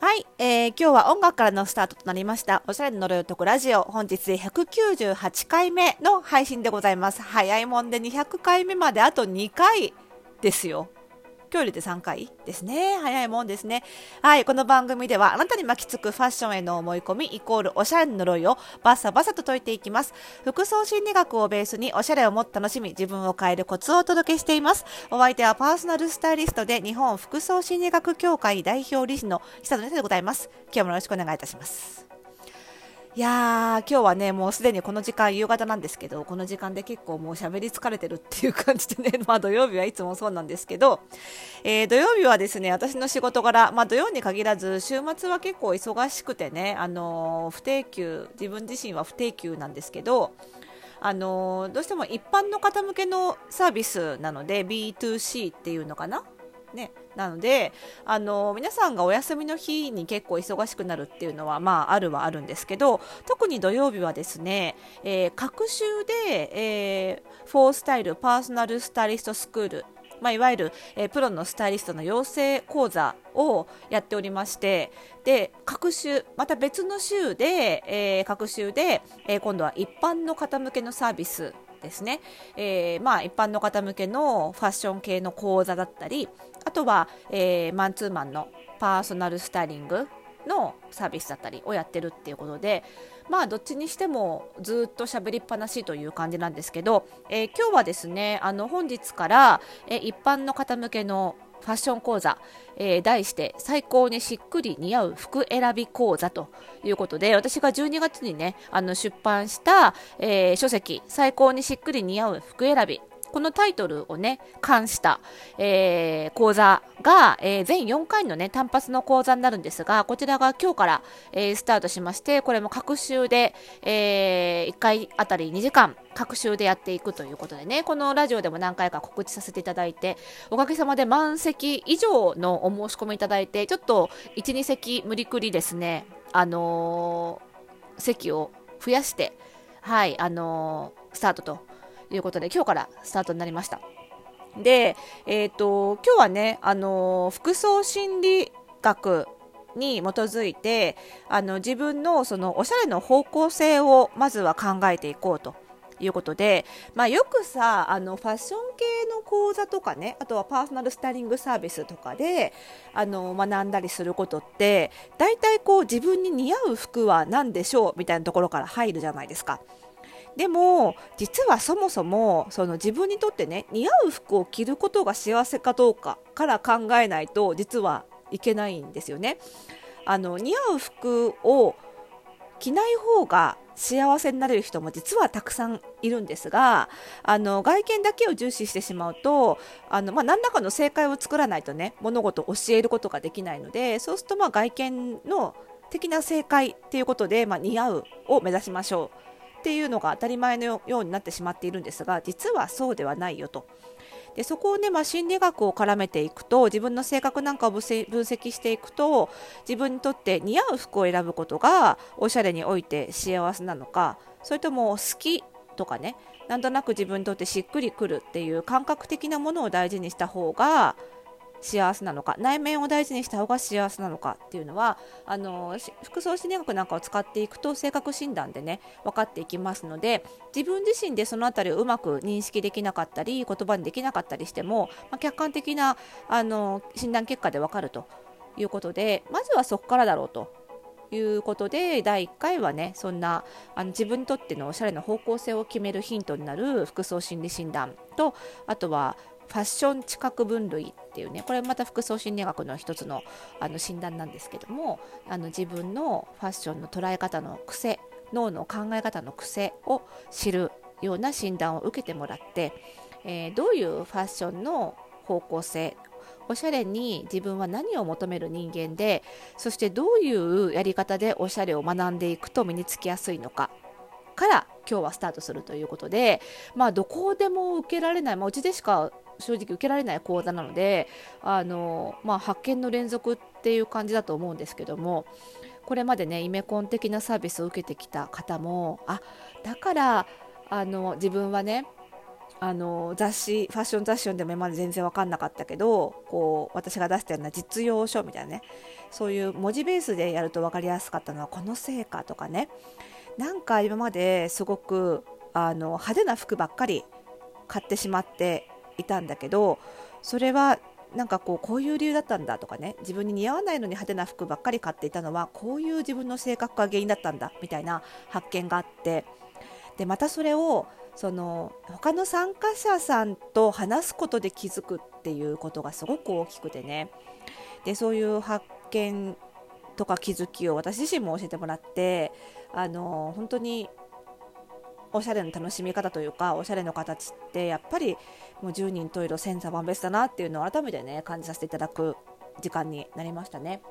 はい、えー、今日は音楽からのスタートとなりました。おしゃれの呪い男ラジオ。本日198回目の配信でございます。早いもんで200回目まであと2回ですよ。今日入れて3回ですね。早いもんですね。はい、この番組ではあなたに巻きつくファッションへの思い込みイコールおしゃれの呪いをバッサバサと解いていきます。服装心理学をベースにおしゃれをもっと楽しみ、自分を変えるコツをお届けしています。お相手はパーソナルスタイリストで日本服装心理学協会代表理事の久野でございます。今日もよろしくお願いいたします。いやー、今日はね、もうすでにこの時間、夕方なんですけど、この時間で結構もう喋り疲れてるっていう感じでね、まあ土曜日はいつもそうなんですけど、えー、土曜日はですね、私の仕事柄、まあ土曜に限らず、週末は結構忙しくてね、あのー、不定休、自分自身は不定休なんですけど、あのー、どうしても一般の方向けのサービスなので、B2C っていうのかなね、なのであの皆さんがお休みの日に結構忙しくなるっていうのは、まあ、あるはあるんですけど特に土曜日はですね、えー、各週で、えー、フォースタイルパーソナルスタイリストスクールまあ、いわゆる、えー、プロのスタイリストの養成講座をやっておりましてで各週また別の週で、えー、各週で、えー、今度は一般の方向けのサービスですね、えー、まあ、一般の方向けのファッション系の講座だったりあとは、えー、マンツーマンのパーソナルスタイリングのサービスだったりをやってるっていうことでまあどっちにしてもずっと喋りっぱなしという感じなんですけど、えー、今日はですねあの本日から、え一般の方向けのファッション講座、えー、題して最高にしっくり似合う服選び講座ということで私が12月にねあの出版した、えー、書籍最高にしっくり似合う服選びこのタイトルをね、冠した、えー、講座が、えー、全4回のね、単発の講座になるんですが、こちらが今日から、えー、スタートしまして、これも各週で、え1回あたり2時間、各週でやっていくということでね、このラジオでも何回か告知させていただいて、おかげさまで満席以上のお申し込みいただいて、ちょっと1、2席無理くりですね、あの席を増やして、はい、あのスタートということで今日からスタートになりました。で、えーと、今日はね、あの服装心理学に基づいてあの自分のそのおしゃれの方向性をまずは考えていこうと。いうことで、まあ、よくさあのファッション系の講座とかねあとはパーソナルスタイリングサービスとかであの学んだりすることって大体こう自分に似合う服は何でしょうみたいなところから入るじゃないですか。でも実はそもそもその自分にとってね似合う服を着ることが幸せかどうかから考えないと実はいけないんですよね。あの似合う服を着ない方が幸せになれる人も実はたくさんいるんですがあの外見だけを重視してしまうとあの、まあ、何らかの正解を作らないとね物事を教えることができないのでそうするとまあ外見の的な正解っていうことで、まあ、似合うを目指しましょうっていうのが当たり前のようになってしまっているんですが実はそうではないよと。でそこをね、まあ、心理学を絡めていくと自分の性格なんかを分析していくと自分にとって似合う服を選ぶことがおしゃれにおいて幸せなのかそれとも好きとかねなんとなく自分にとってしっくりくるっていう感覚的なものを大事にした方が幸せなのか内面を大事にした方が幸せなのかっていうのはあの服装心理学なんかを使っていくと性格診断でね分かっていきますので自分自身でその辺りをうまく認識できなかったり言葉にできなかったりしても、まあ、客観的なあの診断結果で分かると。いうことでまずはそこからだろうということで第1回はねそんなあの自分にとってのおしゃれな方向性を決めるヒントになる服装心理診断とあとはファッション知覚分類っていうねこれまた服装心理学の一つのあの診断なんですけどもあの自分のファッションの捉え方の癖脳の考え方の癖を知るような診断を受けてもらって、えー、どういうファッションの方向性おしゃれに自分は何を求める人間でそしてどういうやり方でおしゃれを学んでいくと身につきやすいのかから今日はスタートするということでまあどこでも受けられない、まあ、うちでしか正直受けられない講座なのであの、まあ、発見の連続っていう感じだと思うんですけどもこれまでねイメコン的なサービスを受けてきた方もあだからあの自分はねあの雑誌ファッション雑誌読んでも今まで全然分かんなかったけどこう私が出したような実用書みたいなねそういう文字ベースでやると分かりやすかったのはこの成果とかね。なんか今まですごくあの派手な服ばっかり買ってしまっていたんだけどそれはなんかこうこういう理由だったんだとかね自分に似合わないのに派手な服ばっかり買っていたのはこういう自分の性格が原因だったんだみたいな発見があってでまたそれをその他の参加者さんと話すことで気づくっていうことがすごく大きくてねでそういう発見とか気づきを私自身も教えてもらってあの本当におしゃれの楽しみ方というかおしゃれの形ってやっぱりもう10人十色千差万別だなっていうのを改めてね感じさせていただく時間になりましたね。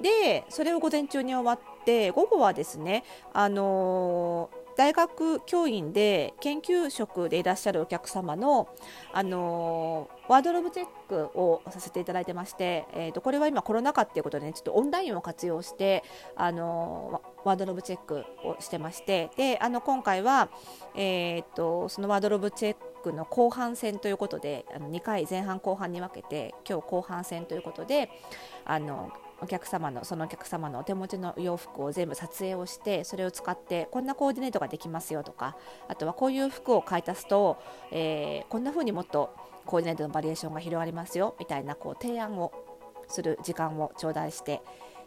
でそれを午前中に終わって午後はですねあのー大学教員で研究職でいらっしゃるお客様の、あのー、ワードローブチェックをさせていただいてまして、えーと、これは今コロナ禍っていうことで、ね、ちょっとオンラインを活用して、あの、ワードローブチェックをしてましてであの今回は、えーと、そのワードローブチェックの後半戦ということであの2回前半後半に分けて今日後半戦ということであのお客様のそのお客様のお手持ちの洋服を全部撮影をしてそれを使ってこんなコーディネートができますよとかあとはこういう服を買い足すと、えー、こんな風にもっとコーディネートのバリエーションが広がりますよみたいなこう提案をする時間を頂戴して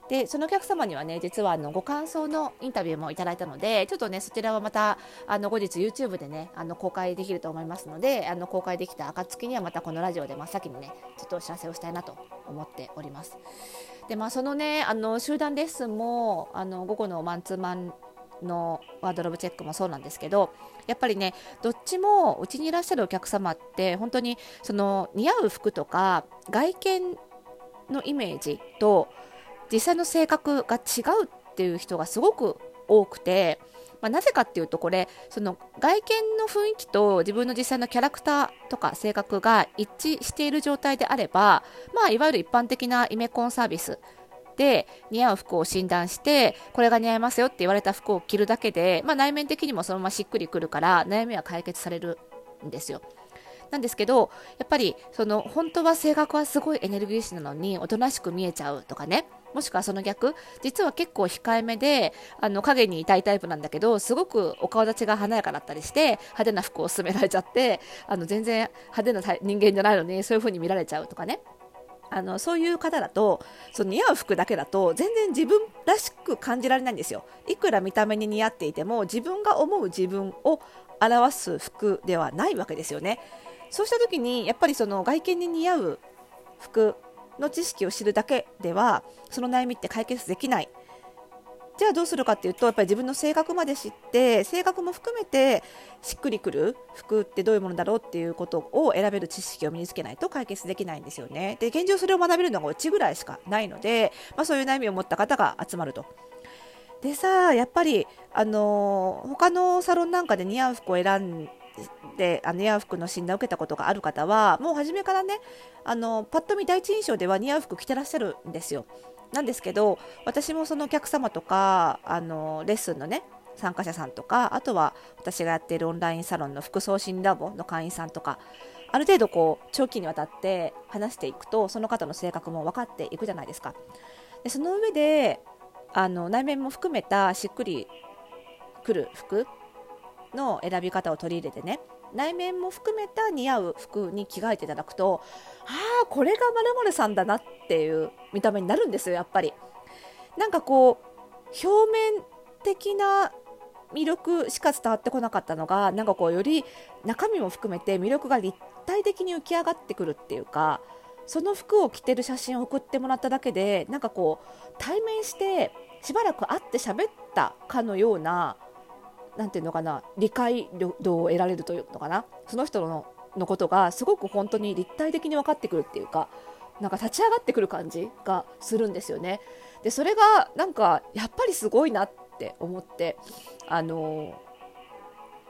でそのお客様にはね実はあのご感想のインタビューもいただいたのでちょっとねそちらはまたあの後日 YouTube でねあの公開できると思いますのであの公開できた暁にはまたこのラジオで真っ先にねちょっとお知らせをしたいなと思っております。でまあそのねあの集団レッスンもあの午後のマンツーマンのワードローブチェックもそうなんですけどやっぱりねどっちもうちにいらっしゃるお客様って本当にその似合う服とか外見のイメージと実際の性格が違うっていう人がすごく多くて、まあ、なぜかっていうとこれその外見の雰囲気と自分の実際のキャラクターとか性格が一致している状態であれば、まあ、いわゆる一般的なイメコンサービスで似合う服を診断してこれが似合いますよって言われた服を着るだけで、まあ、内面的にもそのまましっくりくるから悩みは解決されるんですよ。なんですけどやっぱりその本当は性格はすごいエネルギッシュなのにおとなしく見えちゃうとかねもしくはその逆実は結構控えめであの影にいたいタイプなんだけどすごくお顔立ちが華やかだったりして派手な服を勧められちゃってあの全然派手な人間じゃないのにそういう風に見られちゃうとかね。あのそういう方だとその似合う服だけだと全然自分らしく感じられないんですよ。いくら見た目に似合っていても自分が思う自分を表す服ではないわけですよね。そうした時にやっぱりその外見に似合う服の知識を知るだけではその悩みって解決できない。じゃあどうするかっていうとやっぱり自分の性格まで知って性格も含めてしっくりくる服ってどういうものだろうっていうことを選べる知識を身につけないと解決できないんですよね。で現状それを学べるのがうちぐらいしかないので、まあ、そういう悩みを持った方が集まると。でさあやっぱりあの、他のサロンなんかで似合う服を選んであの似合う服の診断を受けたことがある方はもう初めからねあのパッと見第一印象では似合う服着てらっしゃるんですよ。なんですけど私もそのお客様とかあのレッスンのね参加者さんとかあとは私がやっているオンラインサロンの服装診ラボの会員さんとかある程度こう長期にわたって話していくとその方の性格も分かっていくじゃないですか。でその上であの内面も含めたしっくりくる服の選び方を取り入れてね内面も含めた似合う服に着替えていただくとああこれがまるさんだなっていう見た目になるんですよやっぱり。なんかこう表面的な魅力しか伝わってこなかったのがなんかこうより中身も含めて魅力が立体的に浮き上がってくるっていうかその服を着てる写真を送ってもらっただけでなんかこう対面してしばらく会って喋ったかのようななんていうのかな理解度を得られるというのかなその人ののことがすごく本当に立体的に分かってくるっていうかなんか立ち上がってくる感じがするんですよね。でそれがなんかやっぱりすごいなって思ってあの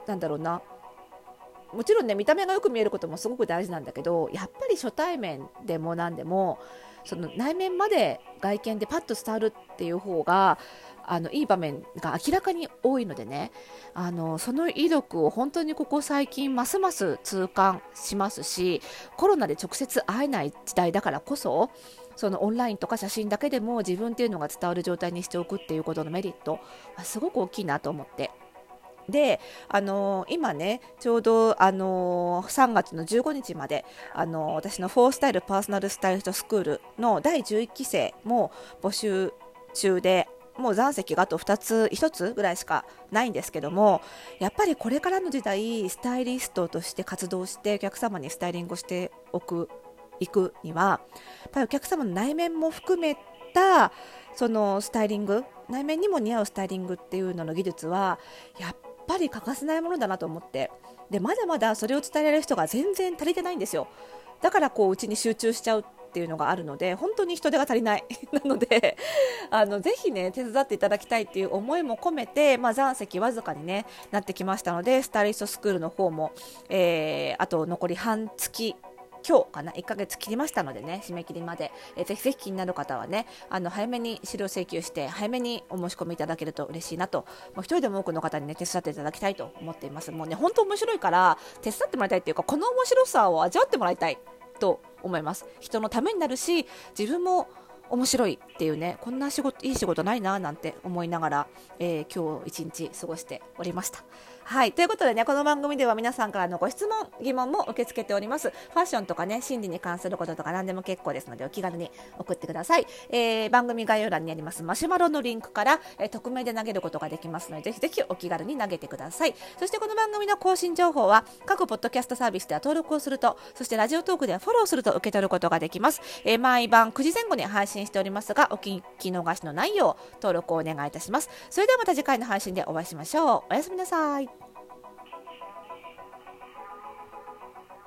なんだろうなもちろんね見た目がよく見えることもすごく大事なんだけどやっぱり初対面でも何でもその内面まで外見でパッと伝わるっていう方があのいい場面が明らかに多いのでね。あのその威力を本当にここ最近ますます痛感しますしコロナで直接会えない時代だからこそそのオンラインとか写真だけでも自分っていうのが伝わる状態にしておくっていうことのメリットはすごく大きいなと思って。で、あのー、今ね、ちょうど、あのー、3月の15日まで、あのー、私のフォースタイルパーソナルスタイリストスクールの第11期生も募集中で、もう残席があと2つ、1つぐらいしかないんですけども、やっぱりこれからの時代、スタイリストとして活動して、お客様にスタイリングをしておく、いくには、やっぱりお客様の内面も含めた、そのスタイリング、内面にも似合うスタイリングっていうのの技術は、やっぱり欠かせないものだなと思ってでまだまだそれを伝えられる人が全然足りてないんですよ。だからこううちに集中しちゃうっていうのがあるので本当に人手が足りない。なのであのぜひね手伝っていただきたいっていう思いも込めて、まあ、残席わずかに、ね、なってきましたのでスタイリストスクールの方も、えー、あと残り半月今日かな1ヶ月切りましたのでね締め切りまで、えー、ぜひぜひ気になる方はねあの早めに資料請求して早めにお申し込みいただけると嬉しいなともう一人でも多くの方にね手伝っていただきたいと思っています。もうね本当面白いから手伝ってもらいたいっていうかこの面白さを味わってもらいたい。と思います人のためになるし自分も面白いっていうねこんな仕事いい仕事ないななんて思いながら、えー、今日一日過ごしておりました。はい。ということでね、この番組では皆さんからのご質問、疑問も受け付けております。ファッションとかね、心理に関することとか何でも結構ですので、お気軽に送ってください。えー、番組概要欄にありますマシュマロのリンクから、えー、匿名で投げることができますので、ぜひぜひお気軽に投げてください。そしてこの番組の更新情報は、各ポッドキャストサービスでは登録をすると、そしてラジオトークではフォローすると受け取ることができます。えー、毎晩9時前後に配信しておりますが、お聞き逃しのないよう登録をお願いいたします。それではまた次回の配信でお会いしましょう。おやすみなさい。